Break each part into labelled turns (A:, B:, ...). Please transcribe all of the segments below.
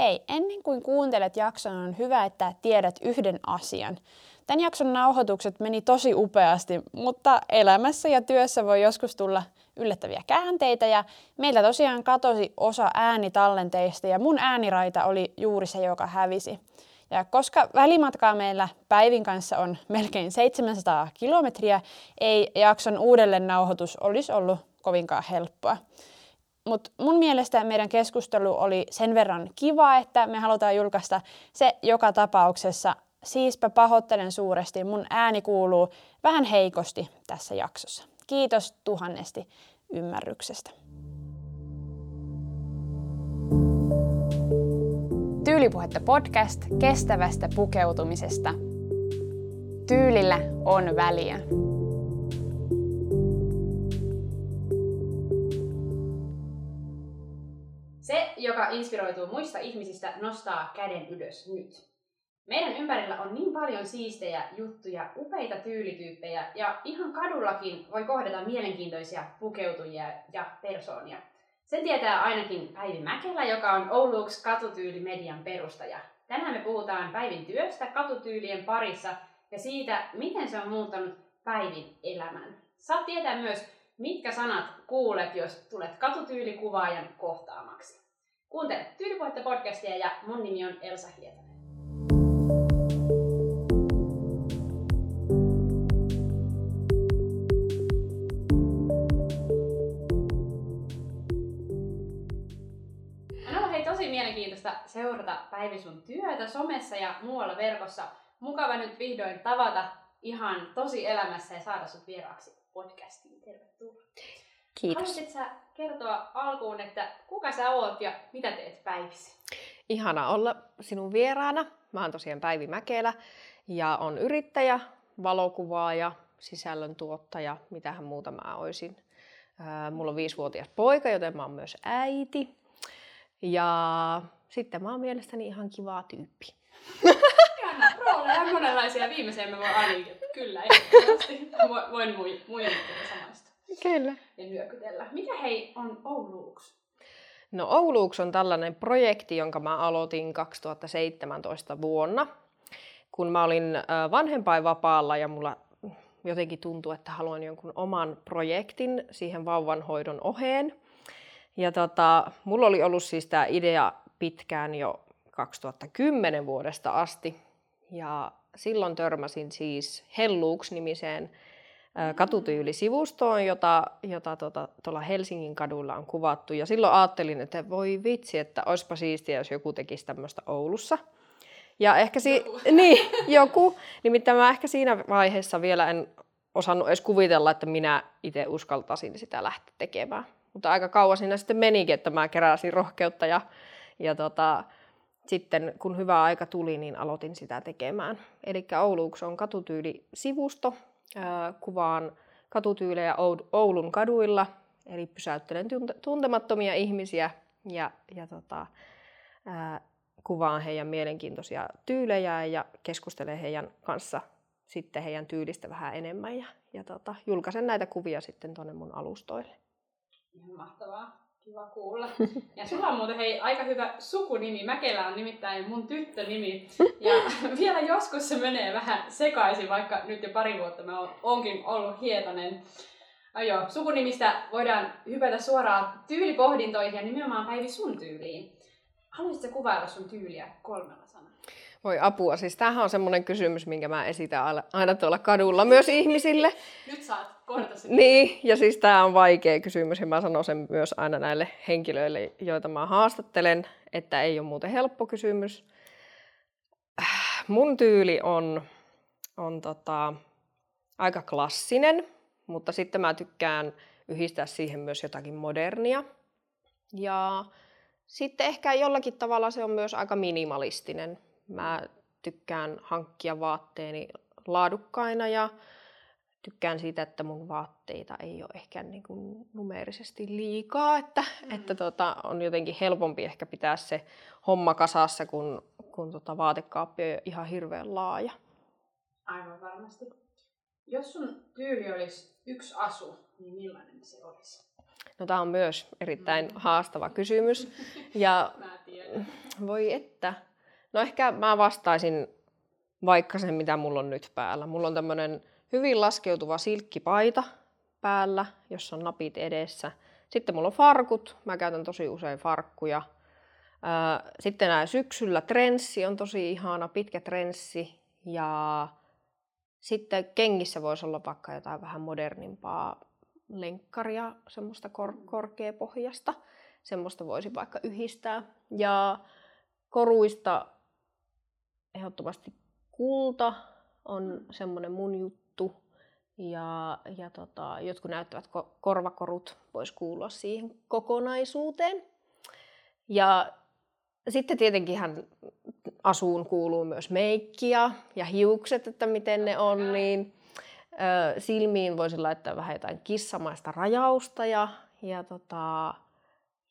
A: Hei, ennen kuin kuuntelet jakson, on hyvä, että tiedät yhden asian. Tämän jakson nauhoitukset meni tosi upeasti, mutta elämässä ja työssä voi joskus tulla yllättäviä käänteitä ja meiltä tosiaan katosi osa äänitallenteista ja mun ääniraita oli juuri se, joka hävisi. Ja koska välimatkaa meillä Päivin kanssa on melkein 700 kilometriä, ei jakson uudelleen nauhoitus olisi ollut kovinkaan helppoa. Mutta mun mielestä meidän keskustelu oli sen verran kiva, että me halutaan julkaista se joka tapauksessa. Siispä pahoittelen suuresti, mun ääni kuuluu vähän heikosti tässä jaksossa. Kiitos tuhannesti ymmärryksestä. Tyylipuhetta podcast kestävästä pukeutumisesta. Tyylillä on väliä. Se, joka inspiroituu muista ihmisistä, nostaa käden ylös nyt. Meidän ympärillä on niin paljon siistejä juttuja, upeita tyylityyppejä ja ihan kadullakin voi kohdata mielenkiintoisia pukeutujia ja persoonia. Sen tietää ainakin Päivi Mäkelä, joka on Ouluks katutyylimedian perustaja. Tänään me puhutaan Päivin työstä katutyylien parissa ja siitä, miten se on muuttanut Päivin elämän. Saat tietää myös, mitkä sanat kuulet, jos tulet katutyylikuvaajan kohtaamaksi. Kuuntele Tyylipuhetta podcastia ja mun nimi on Elsa Hietanen. mielenkiintoista seurata Päivi sun työtä somessa ja muualla verkossa. Mukava nyt vihdoin tavata ihan tosi elämässä ja saada sut vieraaksi podcastiin. Tervetuloa.
B: Kiitos.
A: Haluaisitko sä kertoa alkuun, että kuka sä oot ja mitä teet päivissä?
B: Ihana olla sinun vieraana. Mä oon tosiaan Päivi Mäkelä ja on yrittäjä, valokuvaaja, sisällöntuottaja, mitähän muuta mä oisin. Mulla on viisivuotias poika, joten mä oon myös äiti. Ja sitten mä oon mielestäni ihan kiva tyyppi.
A: Ihana, rooleja monenlaisia. Viimeiseen mä voin ainakin, kyllä, ehdottomasti. Voin samaista.
B: Kyllä.
A: Ja nyökytellä. Mikä hei on Ouluuks?
B: No Ouluuks on tällainen projekti, jonka mä aloitin 2017 vuonna, kun mä olin vanhempainvapaalla ja mulla jotenkin tuntui, että haluan jonkun oman projektin siihen vauvanhoidon oheen. Ja tota, mulla oli ollut siis tämä idea pitkään jo 2010 vuodesta asti. Ja silloin törmäsin siis Helluuks-nimiseen katutyylisivustoon, jota, jota tuota, tuolla Helsingin kadulla on kuvattu. Ja silloin ajattelin, että voi vitsi, että olisipa siistiä, jos joku tekisi tämmöistä Oulussa. Ja ehkä si- joku. Niin, joku. Nimittäin mä ehkä siinä vaiheessa vielä en osannut edes kuvitella, että minä itse uskaltaisin sitä lähteä tekemään. Mutta aika kauan siinä sitten menikin, että mä keräsin rohkeutta ja, ja tota, sitten kun hyvä aika tuli, niin aloitin sitä tekemään. Eli Ouluuks on katutyyli-sivusto. Kuvaan katutyylejä Oulun kaduilla, eli pysäyttelen tuntemattomia ihmisiä ja, ja tota, ää, kuvaan heidän mielenkiintoisia tyylejä ja keskustelen heidän kanssa sitten heidän tyylistä vähän enemmän ja, ja tota, julkaisen näitä kuvia sitten tuonne mun alustoille.
A: Ihan mahtavaa. Kiva kuulla. Ja sulla on muuten hei, aika hyvä sukunimi. Mäkelä on nimittäin mun tyttönimi. Ja vielä joskus se menee vähän sekaisin, vaikka nyt jo pari vuotta mä onkin ollut Hietanen. No joo, sukunimistä voidaan hypätä suoraan tyylipohdintoihin ja nimenomaan Päivi sun tyyliin. Haluaisitko kuvailla sun tyyliä kolmella sanalla?
B: Voi apua, siis tämähän on semmoinen kysymys, minkä mä esitän aina tuolla kadulla myös ihmisille.
A: Nyt saat kohdata sen.
B: Niin, ja siis tämä on vaikea kysymys ja mä sanon sen myös aina näille henkilöille, joita mä haastattelen, että ei ole muuten helppo kysymys. Mun tyyli on, on tota, aika klassinen, mutta sitten mä tykkään yhdistää siihen myös jotakin modernia. Ja sitten ehkä jollakin tavalla se on myös aika minimalistinen. Mä tykkään hankkia vaatteeni laadukkaina ja tykkään siitä, että mun vaatteita ei ole ehkä niin kuin numeerisesti liikaa, että, mm. että tota, on jotenkin helpompi ehkä pitää se homma kasassa, kun, kun tota vaatekaappi on ihan hirveän laaja.
A: Aivan varmasti. Jos sun tyyli olisi yksi asu, niin millainen se olisi?
B: No tämä on myös erittäin haastava kysymys. Ja
A: Mä tiedän.
B: voi että. No ehkä mä vastaisin vaikka sen, mitä mulla on nyt päällä. Mulla on tämmöinen hyvin laskeutuva silkkipaita päällä, jossa on napit edessä. Sitten mulla on farkut. Mä käytän tosi usein farkkuja. Sitten näin syksyllä trenssi on tosi ihana, pitkä trenssi. Ja sitten kengissä voisi olla vaikka jotain vähän modernimpaa lenkkaria, semmoista kor- korkeapohjasta. Semmoista voisi vaikka yhdistää. Ja koruista ehdottomasti kulta on semmoinen mun juttu. Ja, ja tota, jotkut näyttävät ko- korvakorut voisi kuulua siihen kokonaisuuteen. Ja sitten tietenkinhän asuun kuuluu myös meikkiä ja hiukset, että miten ne on, niin ö, silmiin voisi laittaa vähän jotain kissamaista rajausta ja, ja tota,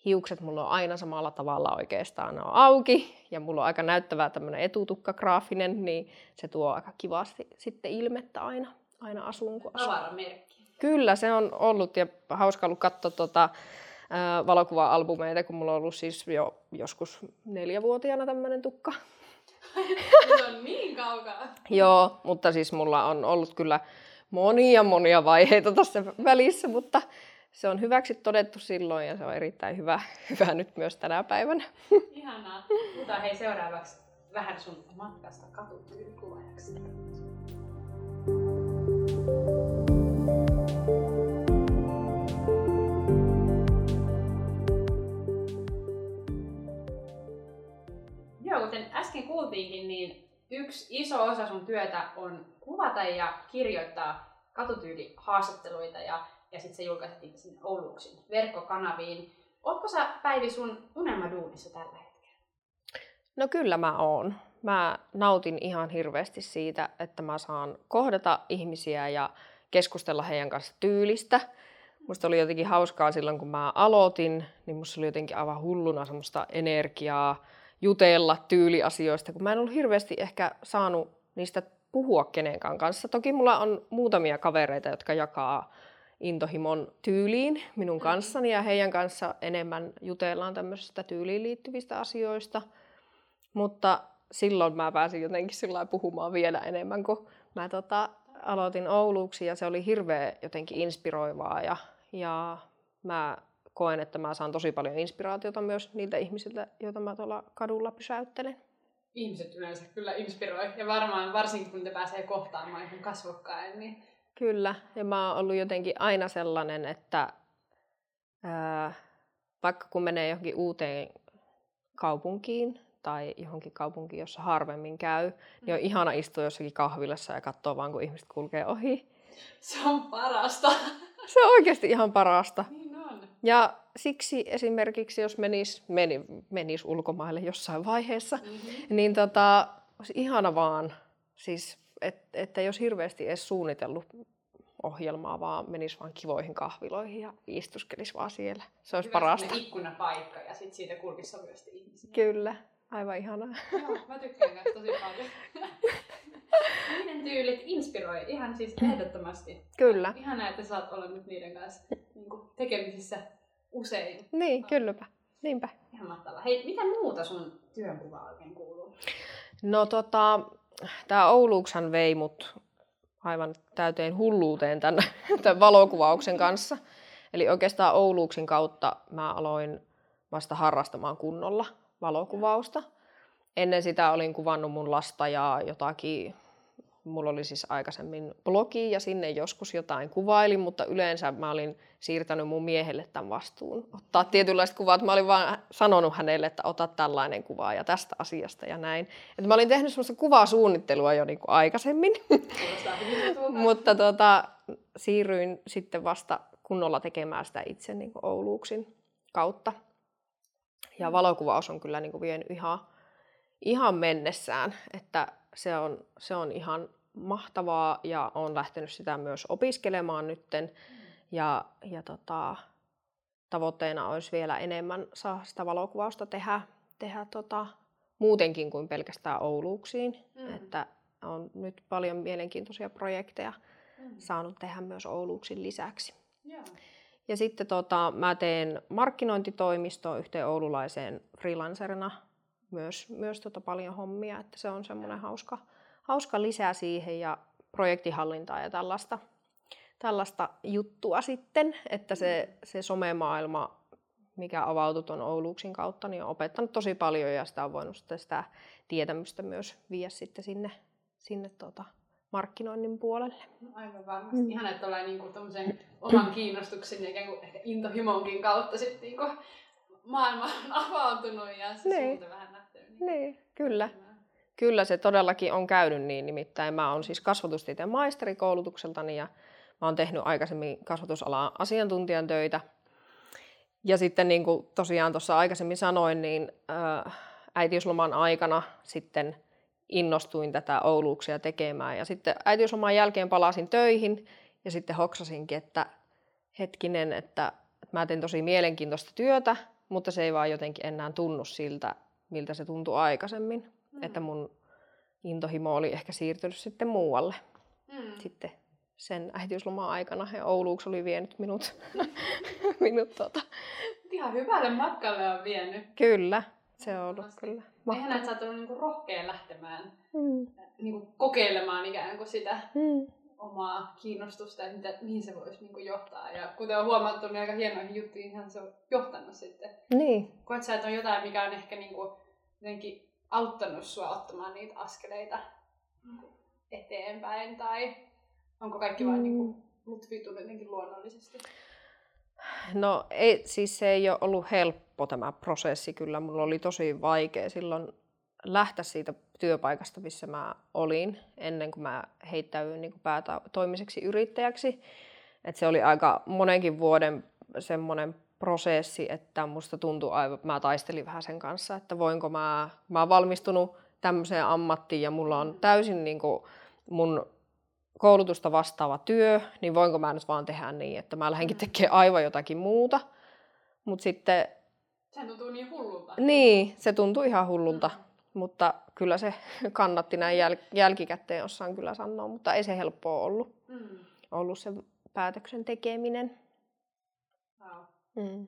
B: hiukset mulla on aina samalla tavalla oikeastaan, ne on auki ja mulla on aika näyttävää tämmöinen etutukkagraafinen, niin se tuo aika kivasti sitten ilmettä aina, aina asuun kun.
A: Tavaramerkki.
B: Kyllä, se on ollut ja hauska ollut katsoa tota, ää, valokuva-albumeita, kun mulla on ollut siis jo joskus neljävuotiaana tämmöinen tukka.
A: Se on niin kaukaa.
B: Joo, mutta siis mulla on ollut kyllä monia monia vaiheita tässä välissä, mutta se on hyväksi todettu silloin ja se on erittäin hyvä, hyvä nyt myös tänä päivänä.
A: Ihanaa. Puhutaan hei seuraavaksi vähän sun matkasta katutyykuvaajaksi. Joo, kuten äsken kuultiinkin, niin yksi iso osa sun työtä on kuvata ja kirjoittaa katutyylihaastatteluita ja, ja sitten se julkaistiin sinne Ouluksin verkkokanaviin. Ootko sä Päivi sun unelmaduunissa tällä hetkellä?
B: No kyllä mä oon. Mä nautin ihan hirveästi siitä, että mä saan kohdata ihmisiä ja keskustella heidän kanssa tyylistä. Musta oli jotenkin hauskaa silloin, kun mä aloitin, niin musta oli jotenkin aivan hulluna semmoista energiaa jutella tyyliasioista, kun mä en ollut hirveästi ehkä saanut niistä puhua kenenkään kanssa. Toki mulla on muutamia kavereita, jotka jakaa intohimon tyyliin minun kanssani ja heidän kanssa enemmän jutellaan tämmöisistä tyyliin liittyvistä asioista. Mutta silloin mä pääsin jotenkin sillä puhumaan vielä enemmän, kun mä tota, aloitin Ouluksi ja se oli hirveän jotenkin inspiroivaa ja, ja mä koen, että mä saan tosi paljon inspiraatiota myös niiltä ihmisiltä, joita mä tuolla kadulla pysäyttelen.
A: Ihmiset yleensä kyllä inspiroi ja varmaan varsinkin kun ne pääsee kohtaamaan ihan kasvokkain, niin
B: Kyllä, ja mä oon ollut jotenkin aina sellainen, että ää, vaikka kun menee johonkin uuteen kaupunkiin tai johonkin kaupunkiin, jossa harvemmin käy, niin on ihana istua jossakin kahvilassa ja katsoa vaan, kun ihmiset kulkee ohi.
A: se on parasta.
B: Se on oikeasti ihan parasta.
A: niin on.
B: Ja siksi esimerkiksi, jos menis, meni, menis ulkomaille jossain vaiheessa,
A: Mm-hmm.
B: niin tota, olisi ihana vaan, siis, et, että jos hirveästi edes suunnitellut ohjelmaa, vaan menisi vaan kivoihin kahviloihin ja istuskelisi vaan siellä. Se olisi parasta.
A: ikkunapaikka ja sitten siitä kulkisi sopivasti ihmisiä.
B: Kyllä, aivan ihanaa.
A: Joo, mä tykkään kanssa tosi paljon. Niiden tyylit inspiroi ihan siis ehdottomasti.
B: Kyllä.
A: Ihanaa, että saat olla nyt niiden kanssa niin kuin, tekemisissä usein.
B: Niin, kylläpä. Niinpä.
A: Ihan mahtavaa. Hei, mitä muuta sun työnkuva oikein kuuluu?
B: No tota, tämä Oulukshan vei mut aivan täyteen hulluuteen tämän, tämän valokuvauksen kanssa. Eli oikeastaan Ouluuksin kautta mä aloin vasta harrastamaan kunnolla valokuvausta. Ennen sitä olin kuvannut mun lasta ja jotakin, mulla oli siis aikaisemmin blogi ja sinne joskus jotain kuvailin, mutta yleensä mä olin siirtänyt mun miehelle tämän vastuun. Ottaa tietynlaiset kuvat. Mä olin vaan sanonut hänelle, että ota tällainen kuva ja tästä asiasta ja näin. Et mä olin tehnyt semmoista kuvasuunnittelua jo niin kuin aikaisemmin. Mutta tota, siirryin sitten vasta kunnolla tekemään sitä itse niin kuin Ouluuksin kautta. Ja valokuvaus on kyllä niin kuin vienyt ihan, ihan mennessään, että se on, se on ihan mahtavaa ja olen lähtenyt sitä myös opiskelemaan nytten. Ja, ja tota, tavoitteena olisi vielä enemmän saa sitä valokuvausta tehdä, tehdä tota, muutenkin kuin pelkästään Ouluuksiin.
A: Mm.
B: Että on nyt paljon mielenkiintoisia projekteja
A: Mm.
B: saanut tehdä myös Ouluuksin lisäksi.
A: Joo.
B: Ja sitten tota, mä teen markkinointitoimistoa yhteen oululaiseen freelancerina myös, myös tota paljon hommia, että se on semmoinen hauska, hauska lisää siihen ja projektihallintaa ja tällaista, tällaista juttua sitten, että se, se somemaailma, mikä avautui tuon Ouluuksin kautta, niin on opettanut tosi paljon ja sitä on voinut sitten sitä tietämystä myös viedä sitten sinne, sinne tota, markkinoinnin puolelle.
A: Aivan varmasti. Mm. Ihan, että ollaan niinku oman kiinnostuksen ja ehkä intohimonkin kautta sitten niinku maailma on avautunut ja se niin. vähän lähtee.
B: Niin, niin kyllä. Kyllä se todellakin on käynyt niin, nimittäin mä oon siis kasvatustieteen maisteri koulutukseltani ja mä oon tehnyt aikaisemmin kasvatusalan asiantuntijan töitä. Ja sitten niin kuin tosiaan tuossa aikaisemmin sanoin, niin ää, äitiysloman aikana sitten innostuin tätä Ouluuksia tekemään. Ja sitten äitiysloman jälkeen palasin töihin ja sitten hoksasinkin, että hetkinen, että mä teen tosi mielenkiintoista työtä, mutta se ei vaan jotenkin enää tunnu siltä, miltä se tuntui aikaisemmin. Mm. Että mun intohimo oli ehkä siirtynyt sitten muualle. Mm. Sitten sen äitiysloman aikana ja Ouluuksi oli vienyt minut. minut tota.
A: Ihan hyvälle matkalle on vienyt.
B: Kyllä, se on ollut Vasti. kyllä.
A: Eihän näitä oot ollut niinku rohkea lähtemään mm. niinku kokeilemaan ikään kuin sitä mm omaa kiinnostusta, että mitä, mihin se voisi niin johtaa. Ja kuten on huomattu, niin aika hienoihin juttuihin se on johtanut sitten.
B: Niin.
A: Koet sä, että on jotain, mikä on ehkä niin kuin, jotenkin auttanut sua ottamaan niitä askeleita niinku eteenpäin, tai onko kaikki mm. vain niin kuin, lutvitunut jotenkin luonnollisesti?
B: No ei, siis se ei ole ollut helppo tämä prosessi kyllä. Mulla oli tosi vaikea silloin lähteä siitä työpaikasta, missä mä olin ennen kuin mä heittäydyin niin päätoimiseksi yrittäjäksi. Et se oli aika monenkin vuoden semmoinen prosessi, että musta tuntui aivan, mä taistelin vähän sen kanssa, että voinko mä, mä oon valmistunut tämmöiseen ammattiin ja mulla on täysin niin kuin mun koulutusta vastaava työ, niin voinko mä nyt vaan tehdä niin, että mä lähdenkin mm. tekemään aivan jotakin muuta. Mutta sitten...
A: Se tuntuu niin hullulta.
B: Niin, se tuntui ihan hullulta. Mm. Mutta kyllä se kannatti näin jäl- jälkikäteen jossain kyllä sanoa, mutta ei se helppoa ollut, mm. ollut se päätöksen tekeminen.
A: Wow. Mm.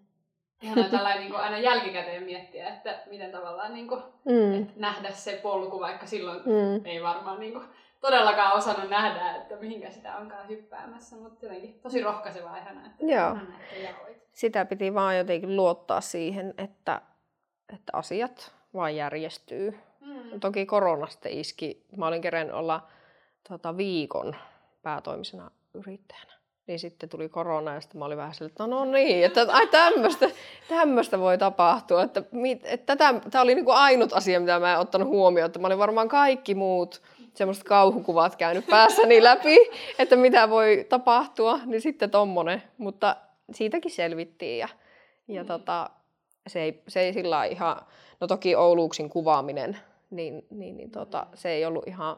A: Ihan tällainen niin aina jälkikäteen miettiä, että miten tavallaan niin kuin, mm. nähdä se polku, vaikka silloin mm. ei varmaan niin kuin, todellakaan osannut nähdä, että mihinkä sitä onkaan hyppäämässä, mutta jotenkin tosi rohkaisevaa ihana, että,
B: Joo. että Sitä piti vaan jotenkin luottaa siihen, että, että asiat vaan järjestyy. Mm. Toki korona sitten iski. Mä olin kerran olla tota, viikon päätoimisena yrittäjänä. Niin sitten tuli korona ja sitten mä olin vähän sille, että no, no niin, että ai tämmöistä, tämmöistä voi tapahtua. Että, että tätä, tämä oli niin kuin ainut asia, mitä mä en ottanut huomioon. Että mä olin varmaan kaikki muut semmoiset kauhukuvat käynyt päässäni läpi, että mitä voi tapahtua, niin sitten tommonen. Mutta siitäkin selvittiin ja, ja mm. tota, se ei, se ei sillä ihan, no toki Ouluuksin kuvaaminen, niin, niin, niin tota, se ei ollut ihan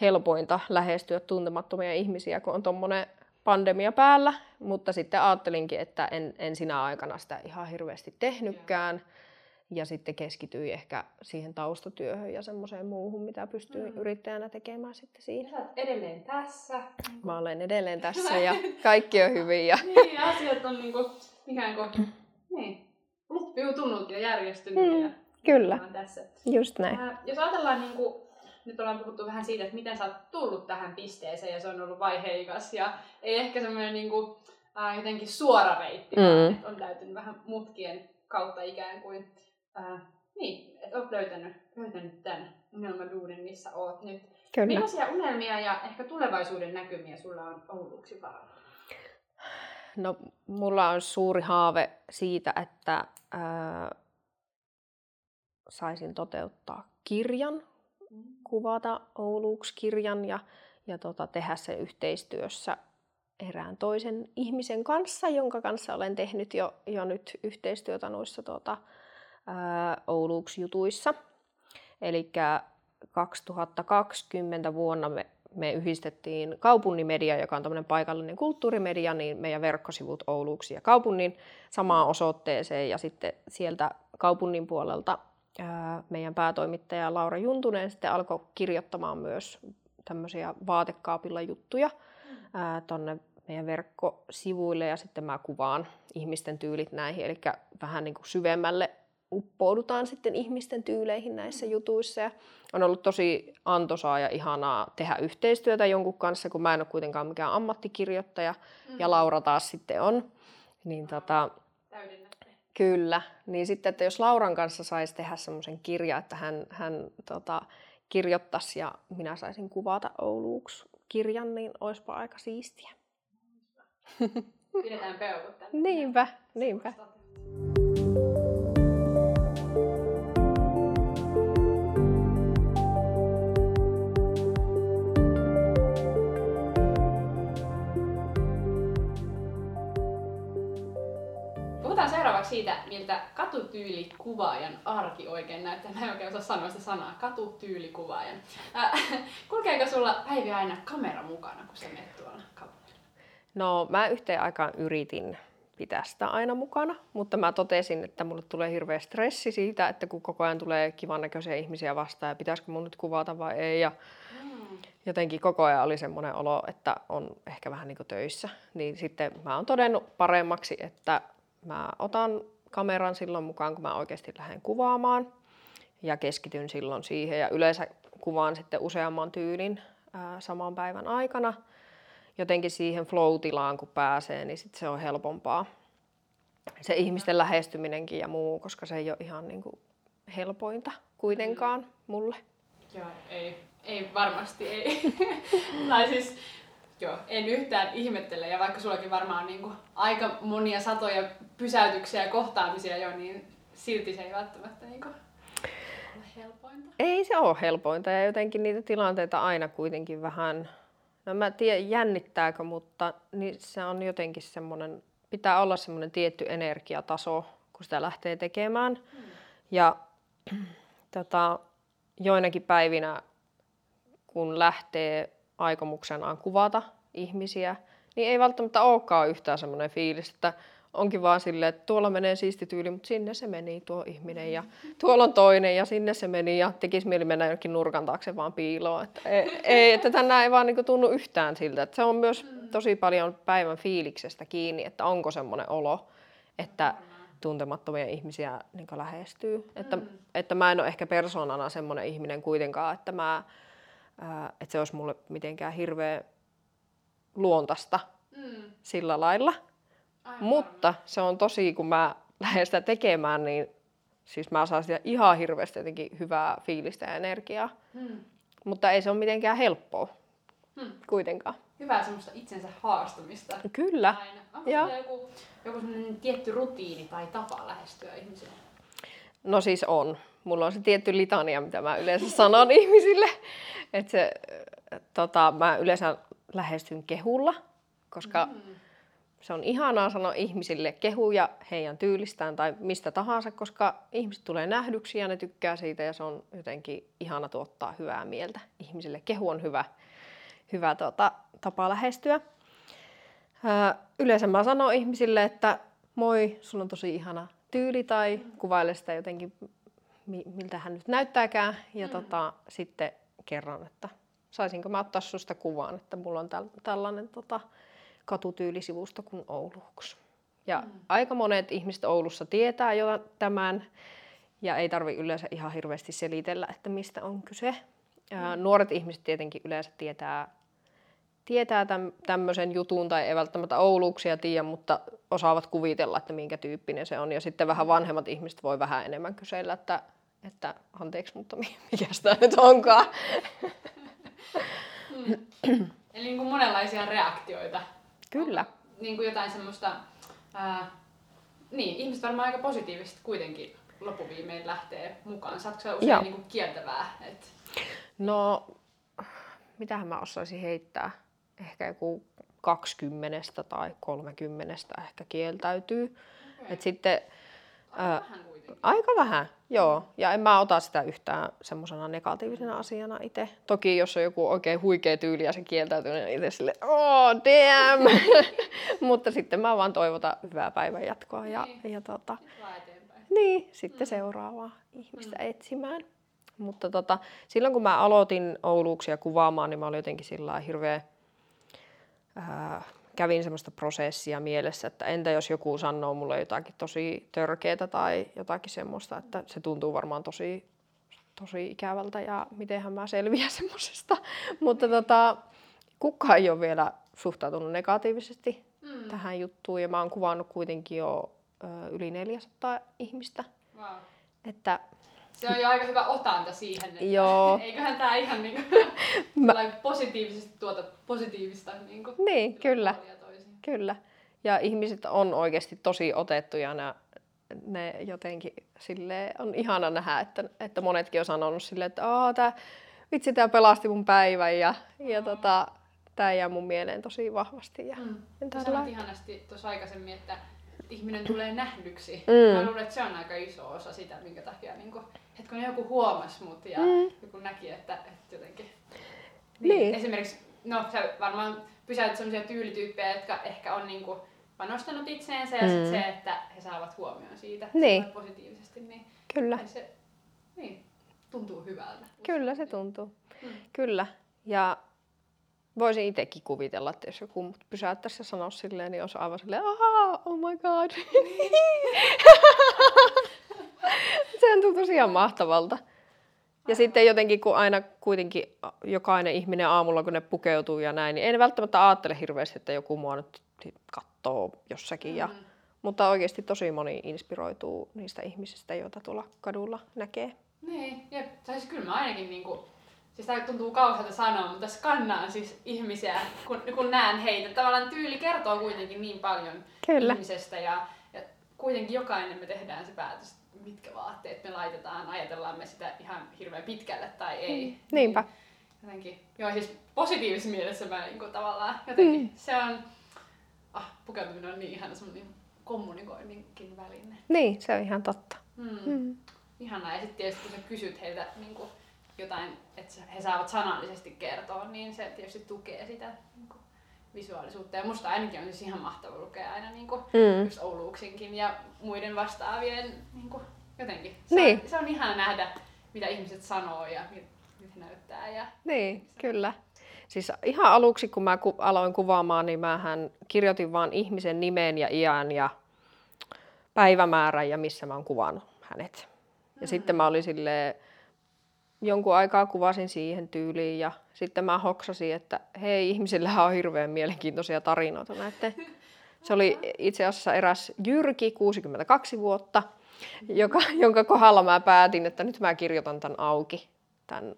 B: helpointa lähestyä tuntemattomia ihmisiä, kun on tuommoinen pandemia päällä, mutta sitten ajattelinkin, että en, en sinä aikana sitä ihan hirveästi tehnytkään. Ja sitten keskityin ehkä siihen taustatyöhön ja semmoiseen muuhun, mitä pystyy mm. yrittäjänä tekemään sitten siinä.
A: Sä edelleen tässä.
B: Mä olen edelleen tässä ja kaikki on hyvin. Ja...
A: niin, asiat on niinku ikään kuin niin, luppiutunut ja järjestynyt. Mm. Ja
B: Kyllä, tässä. just näin. Äh,
A: jos ajatellaan, niin kuin, nyt ollaan puhuttu vähän siitä, että miten sä oot tullut tähän pisteeseen ja se on ollut vaiheikas ja ei ehkä semmoinen niin kuin, äh, jotenkin suora reitti, mm. että on täytynyt vähän mutkien kautta ikään kuin. Äh, niin, että oot löytänyt, löytänyt tämän unelmaduunin, missä oot nyt. Kyllä. Millaisia unelmia ja ehkä tulevaisuuden näkymiä sulla on Ouluksi varalla?
B: No, mulla on suuri haave siitä, että ää, saisin toteuttaa kirjan. Kuvata Ouluuksi kirjan ja, ja tota, tehdä sen yhteistyössä erään toisen ihmisen kanssa, jonka kanssa olen tehnyt jo, jo nyt yhteistyötä noissa tota, Ouluuksi jutuissa. Eli 2020 vuonna me, me yhdistettiin Kaupunnimedia, joka on tämmöinen paikallinen kulttuurimedia, niin meidän verkkosivut Ouluuksi ja Kaupunnin samaan osoitteeseen ja sitten sieltä Kaupunnin puolelta meidän päätoimittaja Laura Juntunen sitten alkoi kirjoittamaan myös tämmöisiä vaatekaapilla juttuja mm. tuonne meidän verkkosivuille ja sitten mä kuvaan ihmisten tyylit näihin, eli vähän niin kuin syvemmälle uppoudutaan sitten ihmisten tyyleihin näissä jutuissa. Ja on ollut tosi antoisaa ja ihanaa tehdä yhteistyötä jonkun kanssa, kun mä en ole kuitenkaan mikään ammattikirjoittaja mm. ja Laura taas sitten on. Niin tota, Kyllä. Niin sitten, että jos Lauran kanssa saisi tehdä semmoisen kirjan, että hän, hän tota, kirjoittaisi ja minä saisin kuvata Ouluuksi kirjan, niin olisipa aika siistiä.
A: Pidetään peukut tänne.
B: Niinpä, niinpä.
A: Siitä, miltä katutyylikuvaajan arki oikein näyttää. Mä en oikein osaa sanoa sitä sanaa. Katutyylikuvaajan. Äh, kulkeeko sulla Päivi aina kamera mukana, kun sä menet tuolla kaupungilla?
B: No mä yhteen aikaan yritin pitää sitä aina mukana, mutta mä totesin, että mulle tulee hirveä stressi siitä, että kun koko ajan tulee kivan näköisiä ihmisiä vastaan ja pitäisikö mun nyt kuvata vai ei. Ja mm. jotenkin koko ajan oli semmoinen olo, että on ehkä vähän niin kuin töissä. Niin sitten mä oon todennut paremmaksi, että mä otan kameran silloin mukaan, kun mä oikeasti lähden kuvaamaan ja keskityn silloin siihen ja yleensä kuvaan sitten useamman tyylin ää, saman päivän aikana. Jotenkin siihen flow-tilaan kun pääsee, niin sit se on helpompaa. Se ihmisten lähestyminenkin ja muu, koska se ei ole ihan niin kuin helpointa kuitenkaan mulle.
A: Joo, ei, ei varmasti ei. tai siis Joo, en yhtään ihmettele. Ja vaikka sullakin varmaan on niin kuin aika monia satoja pysäytyksiä ja kohtaamisia jo, niin silti se ei välttämättä niin kuin ole helpointa.
B: Ei se ole helpointa ja jotenkin niitä tilanteita aina kuitenkin vähän, no mä tiedän jännittääkö, mutta niin se on jotenkin semmoinen, pitää olla semmoinen tietty energiataso, kun sitä lähtee tekemään. Hmm. Ja tota, joinakin päivinä, kun lähtee aikomuksenaan kuvata ihmisiä, niin ei välttämättä olekaan yhtään semmoinen fiilis, että onkin vaan silleen, että tuolla menee siisti tyyli, mutta sinne se meni tuo ihminen ja tuolla on toinen ja sinne se meni ja tekisi mieli mennä jonnekin nurkan taakse vaan piiloon. Että ei, ei, että tänään ei vaan niin tunnu yhtään siltä. Että se on myös tosi paljon päivän fiiliksestä kiinni, että onko semmoinen olo, että tuntemattomia ihmisiä niin lähestyy. Että, että mä en ole ehkä persoonana semmoinen ihminen kuitenkaan, että mä että se olisi mulle mitenkään hirveä luontaista mm. sillä lailla. Aivan. Mutta se on tosi, kun mä lähden sitä tekemään, niin siis mä saan sitä ihan hirveästi jotenkin hyvää fiilistä ja energiaa. Mm. Mutta ei se ole mitenkään helppoa mm. kuitenkaan.
A: Hyvää semmoista itsensä haastamista.
B: Kyllä.
A: Aina. Onko ja. joku, joku tietty rutiini tai tapa lähestyä ihmisiä?
B: No siis on. Mulla on se tietty litania, mitä mä yleensä sanon ihmisille. Että se, tota, mä yleensä lähestyn kehulla, koska mm. se on ihanaa sanoa ihmisille kehuja heidän tyylistään tai mistä tahansa, koska ihmiset tulee nähdyksi ja ne tykkää siitä ja se on jotenkin ihana tuottaa hyvää mieltä ihmisille. Kehu on hyvä, hyvä tota, tapa lähestyä. yleensä mä sanon ihmisille, että moi, sulla on tosi ihana tyyli tai kuvaile sitä jotenkin, miltä hän nyt näyttääkään. Ja mm. tota, sitten kerran, että saisinko mä ottaa susta kuvaan, että mulla on täl- tällainen tota, katutyylisivusto kuin Ouluks. Ja mm. aika monet ihmiset Oulussa tietää jo tämän, ja ei tarvi yleensä ihan hirveästi selitellä, että mistä on kyse. Mm. Nuoret ihmiset tietenkin yleensä tietää, tietää tämmöisen jutun, tai ei välttämättä Ouluuksia tiedä, mutta osaavat kuvitella, että minkä tyyppinen se on. Ja sitten vähän vanhemmat ihmiset voi vähän enemmän kysellä, että että anteeksi, mutta mikä tämä nyt onkaan.
A: Mm. Eli niin kuin monenlaisia reaktioita.
B: Kyllä.
A: Niin kuin jotain semmoista, ää, niin, ihmiset varmaan aika positiivisesti kuitenkin loppuviimein lähtee mukaan. Saatko sä usein niin kuin kieltävää? Et...
B: No, mitähän mä osaisin heittää? Ehkä joku 20 tai 30 ehkä kieltäytyy. Okay. Et sitten,
A: Aika vähän
B: Aika vähän, joo. Ja en mä ota sitä yhtään semmoisena negatiivisena asiana itse. Toki jos on joku oikein huikea tyyli ja se kieltäytyy, niin itse sille, oh damn! Mutta sitten mä vaan toivotan hyvää päivän jatkoa ja, niin. ja tota, niin, sitten mm. seuraavaa ihmistä mm. etsimään. Mutta tota, silloin kun mä aloitin Ouluuksia kuvaamaan, niin mä olin jotenkin sillä hirveä ää, kävin semmoista prosessia mielessä, että entä jos joku sanoo mulle jotakin tosi törkeää tai jotakin semmoista, että se tuntuu varmaan tosi, tosi ikävältä ja mitenhän mä selviän semmoisesta. Mutta tota, kukaan ei ole vielä suhtautunut negatiivisesti mm. tähän juttuun ja mä oon kuvannut kuitenkin jo ö, yli 400 ihmistä.
A: Wow.
B: Että
A: Se on jo aika hyvä otanta siihen, että
B: Joo.
A: eiköhän tämä ihan niin
B: Mä-
A: positiivisesti tuota positiivista niin kuin,
B: niin, kyllä. Kyllä. Ja ihmiset on oikeasti tosi otettuja. Ne, ne jotenkin sille on ihana nähdä, että, että monetkin on sanonut silleen, että Aa, tää, vitsi, tämä pelasti mun päivän ja, ja tota, tämä jää mun mieleen tosi vahvasti. Ja,
A: Mm. sanoit ihanasti tuossa aikaisemmin, että että ihminen tulee nähdyksi.
B: Mm.
A: Mä luulen, että se on aika iso osa sitä, minkä takia niin kuin, että kun joku huomasi mut ja
B: Mm.
A: joku näki, että, että jotenkin...
B: Niin.
A: Esimerkiksi, no sä varmaan pysäytät sellaisia tyylityyppejä, jotka ehkä on niin kuin panostanut itseensä ja
B: Mm.
A: sit se, että he saavat huomioon siitä
B: Niin.
A: positiivisesti, niin
B: Kyllä,
A: ei se niin, tuntuu hyvältä.
B: kyllä se tuntuu.
A: Mm.
B: Kyllä. Ja voisin itsekin kuvitella, että jos joku mut pysäyttäisi ja sanoisi silleen, niin olisi aivan silleen, ahaa, oh my god. Sehän tuntuisi ihan mahtavalta. Ja sitten jotenkin, kun aina kuitenkin jokainen ihminen aamulla, kun ne pukeutuu ja näin, niin en välttämättä ajattele hirveästi, että joku mua nyt katsoo jossakin. Ja,
A: Mm.
B: mutta oikeasti tosi moni inspiroituu niistä ihmisistä, joita tuolla kadulla näkee.
A: Niin, jep. Tai siis kyllä mä ainakin niinku, siis tää tuntuu kauhealta sanoa, mutta skannaan siis ihmisiä, kun, kun näen heitä. Tavallaan tyyli kertoo kuitenkin niin paljon
B: Kyllä.
A: ihmisestä ja, ja kuitenkin jokainen me tehdään se päätös, mitkä vaatteet me laitetaan, ajatellaan me sitä ihan hirveän pitkälle tai ei.
B: Niinpä.
A: Niin, jotenkin, joo siis positiivisessa mielessä mä niinku tavallaan jotenkin,
B: Mm.
A: se on, ah, pukeutuminen on niin ihana semmoinen kommunikoinninkin väline.
B: Niin, se on ihan totta.
A: Mm.
B: Mm.
A: Ihanaa. Ja sitten tietysti kun sä kysyt heiltä niin kuin jotain, että he saavat sanallisesti kertoa, niin se tietysti tukee sitä niin kuin visuaalisuutta. Ja musta ainakin on siis ihan mahtava lukea aina niin kuin
B: Mm.
A: just Ouluuksinkin ja muiden vastaavien niin kuin jotenkin. Se,
B: Niin.
A: on, se on ihana nähdä, mitä ihmiset sanoo ja miltä näyttää. Ja...
B: Niin, kyllä. Siis ihan aluksi, kun mä ku- aloin kuvaamaan, niin mähän kirjoitin vaan ihmisen nimen ja iän ja päivämäärän ja missä mä oon kuvannut hänet. Ja sitten mä olin silleen, jonkun aikaa kuvasin siihen tyyliin ja sitten mä hoksasin, että hei, ihmisillä on hirveän mielenkiintoisia tarinoita näette. Se oli itse asiassa eräs Jyrki, 62 vuotta, joka, jonka kohdalla mä päätin, että nyt mä kirjoitan tämän auki, tämän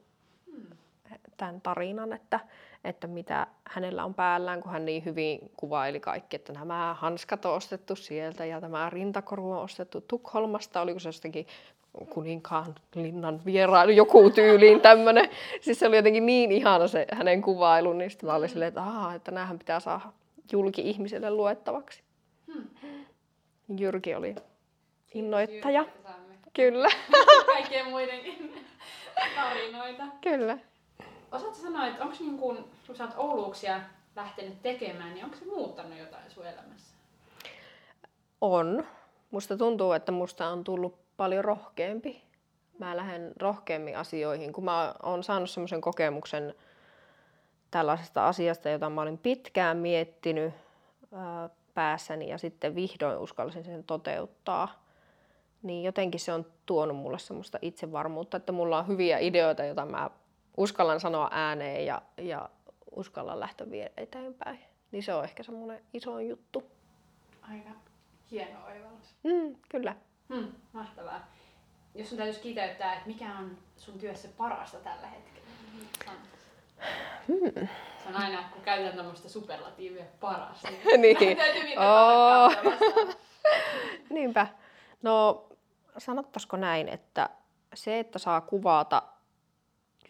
B: tämän tarinan, että, että mitä hänellä on päällään, kun hän niin hyvin kuvaili kaikki, että nämä hanskat on ostettu sieltä ja tämä rintakoru on ostettu Tukholmasta, oliko se jostakin kuninkaan linnan vierailu, joku tyyliin tämmöinen. Siis se oli jotenkin niin ihana se hänen kuvailu, niin sitten mä olin silleen, että, Aha, että näähän pitää saada julki ihmiselle luettavaksi. Jyrki oli innoittaja. Kyllä,
A: Kaikkien muidenkin tarinoita.
B: kyllä.
A: Osaatko sanoa, että onko niin kun, kun sä oot Ouluuksia lähtenyt tekemään, niin onko se muuttanut jotain sun elämässä?
B: On. Musta tuntuu, että musta on tullut paljon rohkeampi. Mä lähden rohkeammin asioihin, kun mä oon saanut semmoisen kokemuksen tällaisesta asiasta, jota mä olin pitkään miettinyt ää, päässäni ja sitten vihdoin uskalsin sen toteuttaa. Niin jotenkin se on tuonut mulle semmoista itsevarmuutta, että mulla on hyviä ideoita, joita mä uskallan sanoa ääneen ja, ja uskallan lähteä viedä eteenpäin. Niin se on ehkä semmoinen iso juttu.
A: Aika hieno oivallus.
B: Mm, kyllä.
A: Hmm, mahtavaa. Jos sun täytyisi kiteyttää, että mikä on sun työssä parasta tällä hetkellä?
B: Hmm.
A: Se on aina, kun käytetään tämmöistä superlatiivia paras, niin,
B: Niin.
A: täytyy vastaan.
B: Niinpä. No, sanottaisiko näin, että se, että saa kuvata,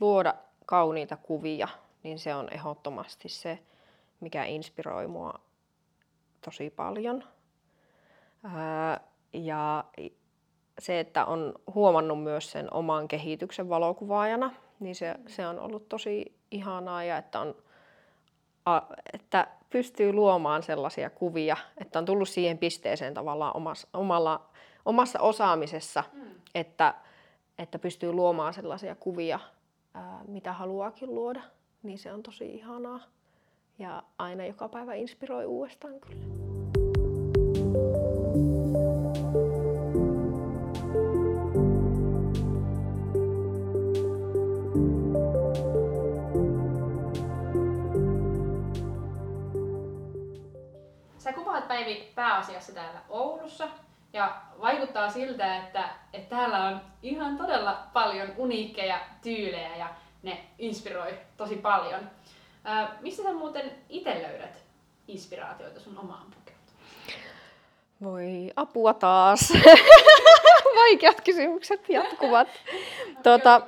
B: luoda kauniita kuvia, niin se on ehdottomasti se, mikä inspiroi mua tosi paljon. Ää, ja se, että on huomannut myös sen oman kehityksen valokuvaajana, niin se, se on ollut tosi ihanaa ja että, on, a, että pystyy luomaan sellaisia kuvia, että on tullut siihen pisteeseen tavallaan omassa, omalla, omassa osaamisessa,
A: Mm.
B: että, että pystyy luomaan sellaisia kuvia, ää, mitä haluaakin luoda, niin se on tosi ihanaa. Ja aina joka päivä inspiroi uudestaan kyllä.
A: Sä kuvaat Päivi pääasiassa täällä Oulussa ja vaikuttaa siltä, että, että täällä on ihan todella paljon uniikkeja tyylejä ja ne inspiroi tosi paljon. Ää, mistä sä muuten itse löydät inspiraatioita sun omaan pukeutumiseen?
B: Voi apua taas. Vaikeat kysymykset jatkuvat. tuota,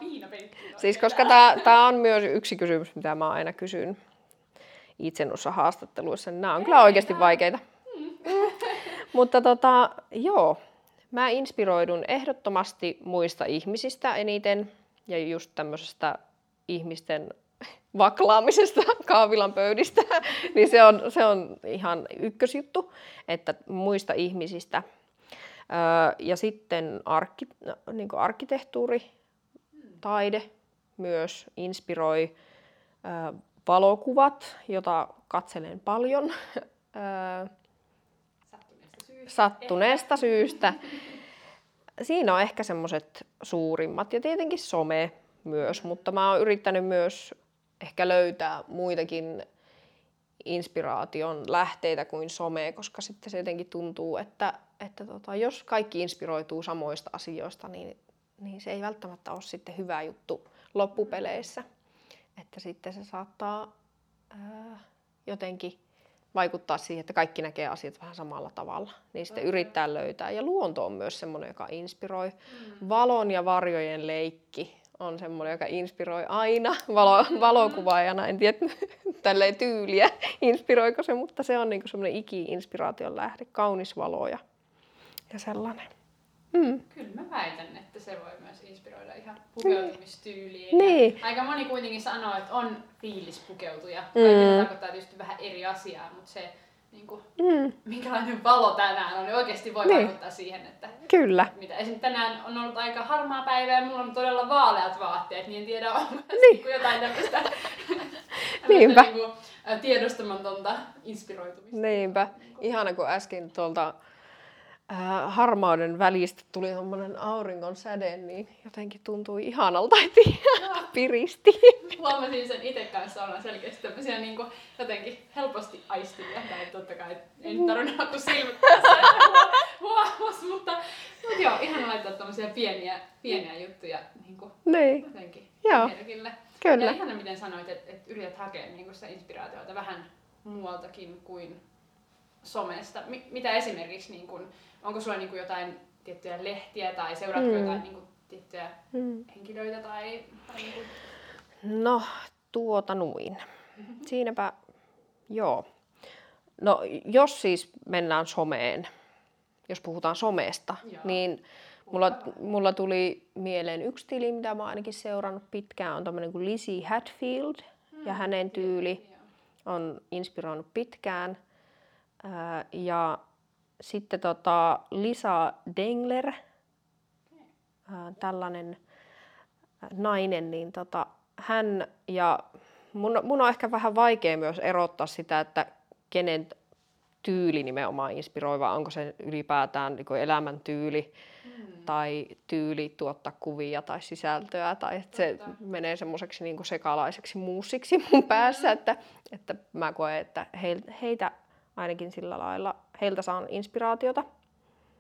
B: siis koska tämä on myös yksi kysymys, mitä mä aina kysyn itse noissa haastatteluissa, niin nämä on kyllä oikeasti vaikeita. Mutta tota, joo, mä inspiroidun ehdottomasti muista ihmisistä eniten ja just tämmöisestä ihmisten vaklaamisesta kaavilan pöydistä, niin se on, se on ihan ykkösjuttu, että muista ihmisistä. Ja sitten arkki, niin arkkitehtuuri, taide myös inspiroi valokuvat, jota katselen paljon
A: syystä.
B: Sattuneesta syystä. Siinä on ehkä semmoiset suurimmat ja tietenkin some myös, mutta mä oon yrittänyt myös ehkä löytää muitakin inspiraation lähteitä kuin some, koska sitten se jotenkin tuntuu, että, että tota, jos kaikki inspiroituu samoista asioista, niin, niin se ei välttämättä ole sitten hyvä juttu loppupeleissä. Että sitten se saattaa ää, jotenkin vaikuttaa siihen, että kaikki näkee asiat vähän samalla tavalla. Niin sitten okay. yrittää löytää. Ja luonto on myös semmoinen, joka inspiroi. Mm. Valon ja varjojen leikki on semmoinen, joka inspiroi aina valo, valokuvaajana. En tiedä tälleen tyyliä, inspiroiko se, mutta se on niinku semmoinen iki-inspiraation lähde, kaunis valo ja, ja sellainen.
A: Mm. Kyllä mä väitän, että se voi myös inspiroida ihan pukeutumistyyliin.
B: Niin.
A: Ja aika moni kuitenkin sanoo, että on fiilispukeutuja. Kaikille mm. tarkoittaa tietysti vähän eri asiaa, mutta se niin kuin, mm. minkälainen valo tänään on, niin oikeasti voi niin. vaikuttaa siihen, että
B: Kyllä.
A: mitä. Esimerkiksi tänään on ollut aika harmaa päivä ja mulla on todella vaaleat vaatteet, niin en tiedä, onko niin. jotain tämmöistä
B: Niinpä.
A: Niin kuin, tiedostamatonta inspiroitumista.
B: Niinpä. Ihana kun äsken tuolta äh, harmauden välistä tuli semmoinen auringon säde, niin jotenkin tuntui ihanalta heti. Piristi.
A: Huomasin sen itse kanssa olla selkeästi tämmöisiä niin kuin, jotenkin helposti aistivia. Tai totta kai ei nyt tarvinnut kuin silmät huomas, mutta, mutta joo, ihan laittaa tämmöisiä pieniä, pieniä juttuja niin kuin,
B: niin.
A: jotenkin
B: Joo.
A: merkille.
B: Kyllä.
A: Ja ihana miten sanoit, että, että yrität hakea niin kuin sitä inspiraatiota vähän muualtakin kuin somesta. M- mitä esimerkiksi, niin kuin, onko sulla niin kuin jotain tiettyjä lehtiä tai seuraatko mm. jotain niin kuin, tiettyjä mm. henkilöitä tai, tai niin kuin...
B: No, tuota nuin. Siinäpä, joo. No, jos siis mennään someen, jos puhutaan somesta, joo. niin mulla, mulla tuli mieleen yksi tili, mitä mä ainakin seurannut pitkään, on tämmöinen kuin Lizzie Hatfield, mm. ja hänen tyyli on inspiroinut pitkään. Ja sitten tota Lisa Dengler, tällainen nainen, niin tota, hän ja mun, mun on ehkä vähän vaikea myös erottaa sitä, että kenen tyyli nimenomaan inspiroiva, onko se ylipäätään niin elämäntyyli mm. tai tyyli tuottaa kuvia tai sisältöä, tai että se menee semmoiseksi niin sekalaiseksi muussiksi mun päässä, mm. että, että mä koen, että heitä ainakin sillä lailla, heiltä saan inspiraatiota.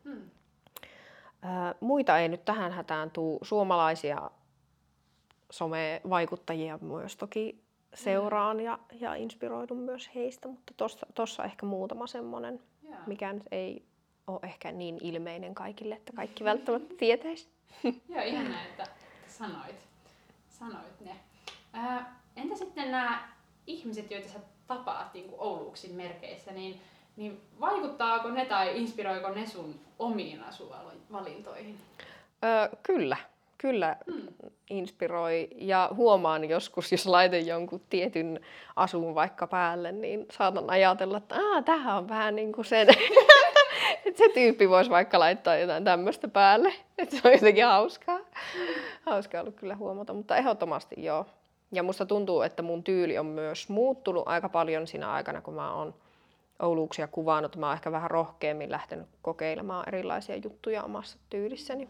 B: Mm. Muita ei nyt tähän hätään tuu. Suomalaisia somevaikuttajia myös toki seuraan mm. ja, ja inspiroidun myös heistä, mutta tuossa ehkä muutama semmoinen, yeah. mikä ei ole ehkä niin ilmeinen kaikille, että kaikki välttämättä tietäisi.
A: Joo, ihanaa, että sanoit, sanoit ne. Ää, entä sitten nämä ihmiset, joita sä tapaat niin Ouluuksin merkeissä, niin niin vaikuttaako ne tai inspiroiko ne sun omiin asuvalintoihin?
B: Öö, kyllä, kyllä hmm. inspiroi. Ja huomaan joskus, jos laitan jonkun tietyn asun vaikka päälle, niin saatan ajatella, että tähän on vähän niin kuin sen. että se tyyppi voisi vaikka laittaa jotain tämmöistä päälle. Että se on jotenkin hauskaa. Hauskaa ollut kyllä huomata, mutta ehdottomasti joo. Ja musta tuntuu, että mun tyyli on myös muuttunut aika paljon siinä aikana, kun mä oon Ouluuksia kuvannut. Mä oon ehkä vähän rohkeammin lähtenyt kokeilemaan erilaisia juttuja omassa tyylissäni.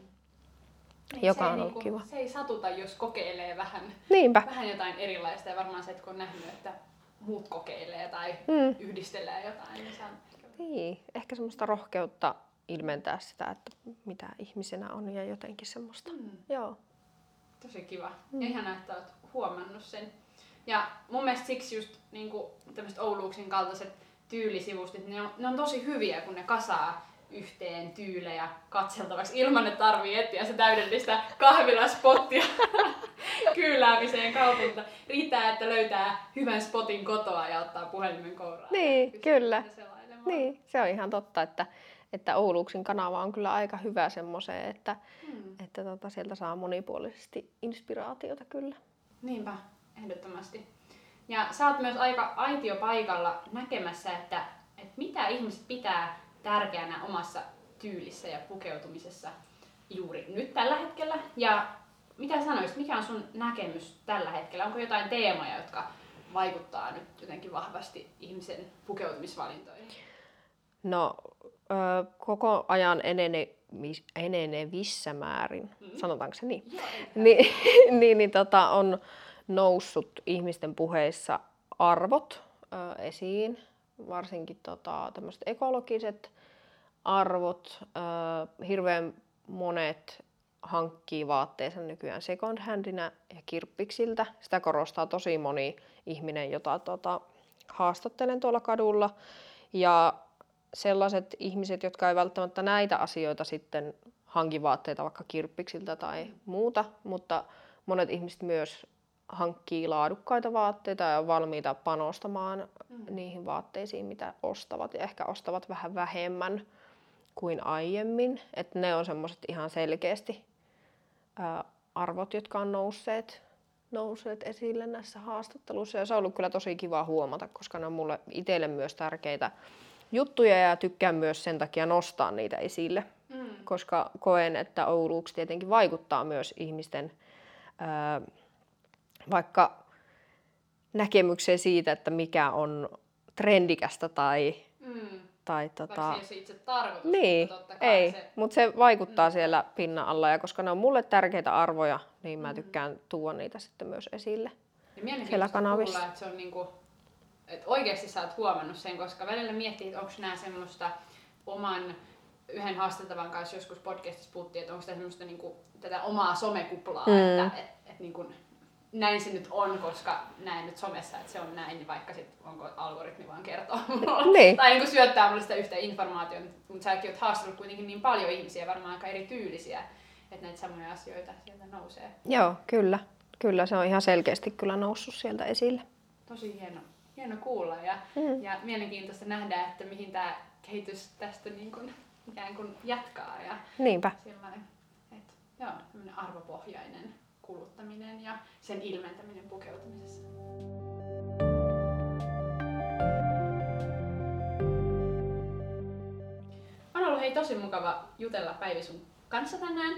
A: Niin,
B: joka on ollut kiva.
A: Se ei satuta, jos kokeilee vähän,
B: Niinpä.
A: vähän jotain erilaista. Ja varmaan se, että kun on nähnyt, että muut kokeilee tai
B: Mm.
A: yhdistelee jotain, niin se on ehkä
B: Niin, ehkä semmoista rohkeutta ilmentää sitä, että mitä ihmisenä on ja jotenkin semmoista.
A: Mm.
B: Joo.
A: Tosi kiva. Mm. Ja ihanaa, että olet huomannut sen. Ja mun mielestä siksi just niin tämmöiset Ouluuksin kaltaiset tyylisivustit, ne on, ne on tosi hyviä, kun ne kasaa yhteen tyylejä katseltavaksi ilman, että tarvii etsiä se täydellistä kahvilaspottia kyyläämiseen kaupungilta. Riittää, että löytää hyvän spotin kotoa ja ottaa puhelimen kouraan.
B: Niin,
A: pystyy
B: kyllä. Niin, se on ihan totta, että, että Ouluuksin kanava on kyllä aika hyvä semmoiseen, että,
A: Hmm.
B: että tota, sieltä saa monipuolisesti inspiraatiota kyllä.
A: Niinpä, ehdottomasti. Ja sä oot myös aika aitiopaikalla näkemässä, että, että mitä ihmiset pitää tärkeänä omassa tyylissä ja pukeutumisessa juuri nyt tällä hetkellä. Ja mitä sanoisit, mikä on sun näkemys tällä hetkellä? Onko jotain teemoja, jotka vaikuttaa nyt jotenkin vahvasti ihmisen pukeutumisvalintoihin?
B: No, koko ajan enenevis, enenevissä määrin, mm. sanotaanko se niin,
A: Joo,
B: niin, niin, niin tota, on noussut ihmisten puheissa arvot ö, esiin, varsinkin tota, tämmöiset ekologiset arvot. Ö, hirveän monet hankkii vaatteensa nykyään second handina ja kirppiksiltä. Sitä korostaa tosi moni ihminen, jota tota, haastattelen tuolla kadulla. Ja sellaiset ihmiset, jotka ei välttämättä näitä asioita sitten hanki vaatteita vaikka kirppiksiltä tai muuta, mutta monet ihmiset myös hankkii laadukkaita vaatteita ja on valmiita panostamaan mm. niihin vaatteisiin, mitä ostavat ja ehkä ostavat vähän vähemmän kuin aiemmin. Että ne on semmoiset ihan selkeästi ää, arvot, jotka on nousseet, nousseet esille näissä haastatteluissa. Ja se on ollut kyllä tosi kiva huomata, koska ne on mulle itselle myös tärkeitä juttuja ja tykkään myös sen takia nostaa niitä esille.
A: Mm.
B: Koska koen, että Ouluuksi tietenkin vaikuttaa myös ihmisten ää, vaikka näkemykseen siitä, että mikä on trendikästä tai,
A: Mm.
B: tai tota,
A: se itse tarkoitus,
B: niin,
A: mutta
B: ei,
A: se...
B: mutta se vaikuttaa mm. siellä pinnan alla ja koska ne on mulle tärkeitä arvoja, niin mä tykkään tuoda niitä sitten myös esille.
A: Ja
B: siellä kanavissa.
A: kuulla, että se on niinku, että oikeasti sä oot huomannut sen, koska välillä miettii, että onko nämä semmoista oman yhden haastateltavan kanssa joskus podcastissa puhuttiin, että onko tämä semmoista niinku, tätä omaa somekuplaa,
B: Mm.
A: että et, et niinku, näin se nyt on, koska näin nyt somessa, että se on näin, niin vaikka sit onko algoritmi vaan kertoo mulle.
B: Niin.
A: Tai niinku syöttää mulle sitä yhtä informaatiota, mutta säkin oot haastellut kuitenkin niin paljon ihmisiä, varmaan aika erityylisiä, että näitä samoja asioita sieltä nousee.
B: Joo, kyllä. Kyllä, se on ihan selkeästi kyllä noussut sieltä esille.
A: tosi hieno, hieno kuulla ja,
B: Mm.
A: ja mielenkiintoista nähdä, että mihin tämä kehitys tästä niin kuin, ikään kuin jatkaa ja
B: Niinpä.
A: sillain, että joo, arvopohjainen kuluttaminen ja sen ilmentäminen pukeutumisessa. On ollut hei tosi mukava jutella Päivi sun kanssa tänään.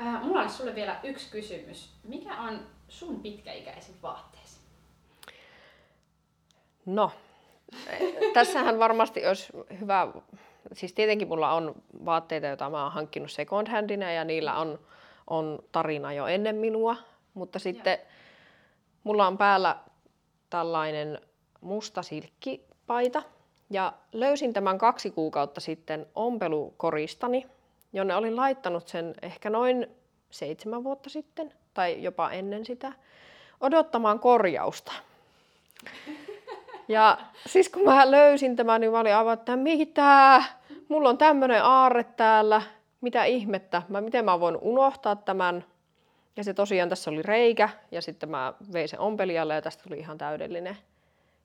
A: Äh, mulla olisi sulle vielä yksi kysymys. Mikä on sun pitkäikäisin vaatteesi?
B: No, tässähän varmasti olisi hyvä, siis tietenkin mulla on vaatteita, joita mä oon hankkinut second handina ja niillä on, on tarina jo ennen minua, mutta sitten mulla on päällä tällainen musta silkkipaita ja löysin tämän kaksi kuukautta sitten ompelukoristani, jonne olin laittanut sen ehkä noin seitsemän vuotta sitten tai jopa ennen sitä odottamaan korjausta. Ja siis kun mä löysin tämän, niin mä olin aivan, että mitä? Mulla on tämmöinen aarre täällä, mitä ihmettä, mä, miten mä voin unohtaa tämän. Ja se tosiaan tässä oli reikä ja sitten mä vein sen ompelijalle ja tästä tuli ihan täydellinen.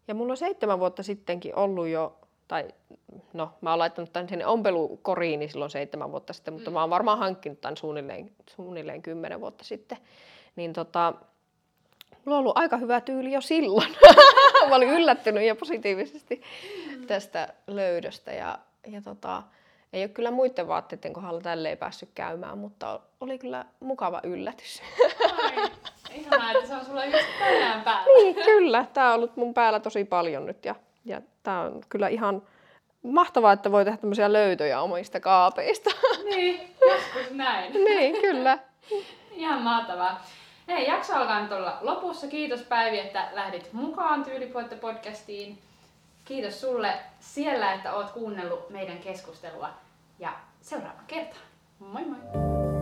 B: Ja mulla on seitsemän vuotta sittenkin ollut jo, tai no mä oon laittanut tämän sinne ompelukoriin niin silloin seitsemän vuotta sitten, mutta mä oon varmaan hankkinut tämän suunnilleen, suunnilleen kymmenen vuotta sitten. Niin tota, mulla on ollut aika hyvä tyyli jo silloin. mä olin yllättynyt ja positiivisesti tästä löydöstä. Ja, ja tota, ei ole kyllä muiden vaatteiden kohdalla tälleen päässyt käymään, mutta oli kyllä mukava yllätys.
A: Ai, ihanaa, että se on sulla just tänään päällä.
B: Niin, kyllä. Tämä on ollut mun päällä tosi paljon nyt ja, ja tämä on kyllä ihan mahtavaa, että voi tehdä tämmöisiä löytöjä omista kaapeista.
A: Niin, joskus näin.
B: niin, kyllä.
A: Ihan mahtavaa. Hei, jakso alkaa nyt olla lopussa. Kiitos Päivi, että lähdit mukaan Tyylipuotta podcastiin. Kiitos sulle siellä, että oot kuunnellut meidän keskustelua. Ja seuraava kerta. Moi moi!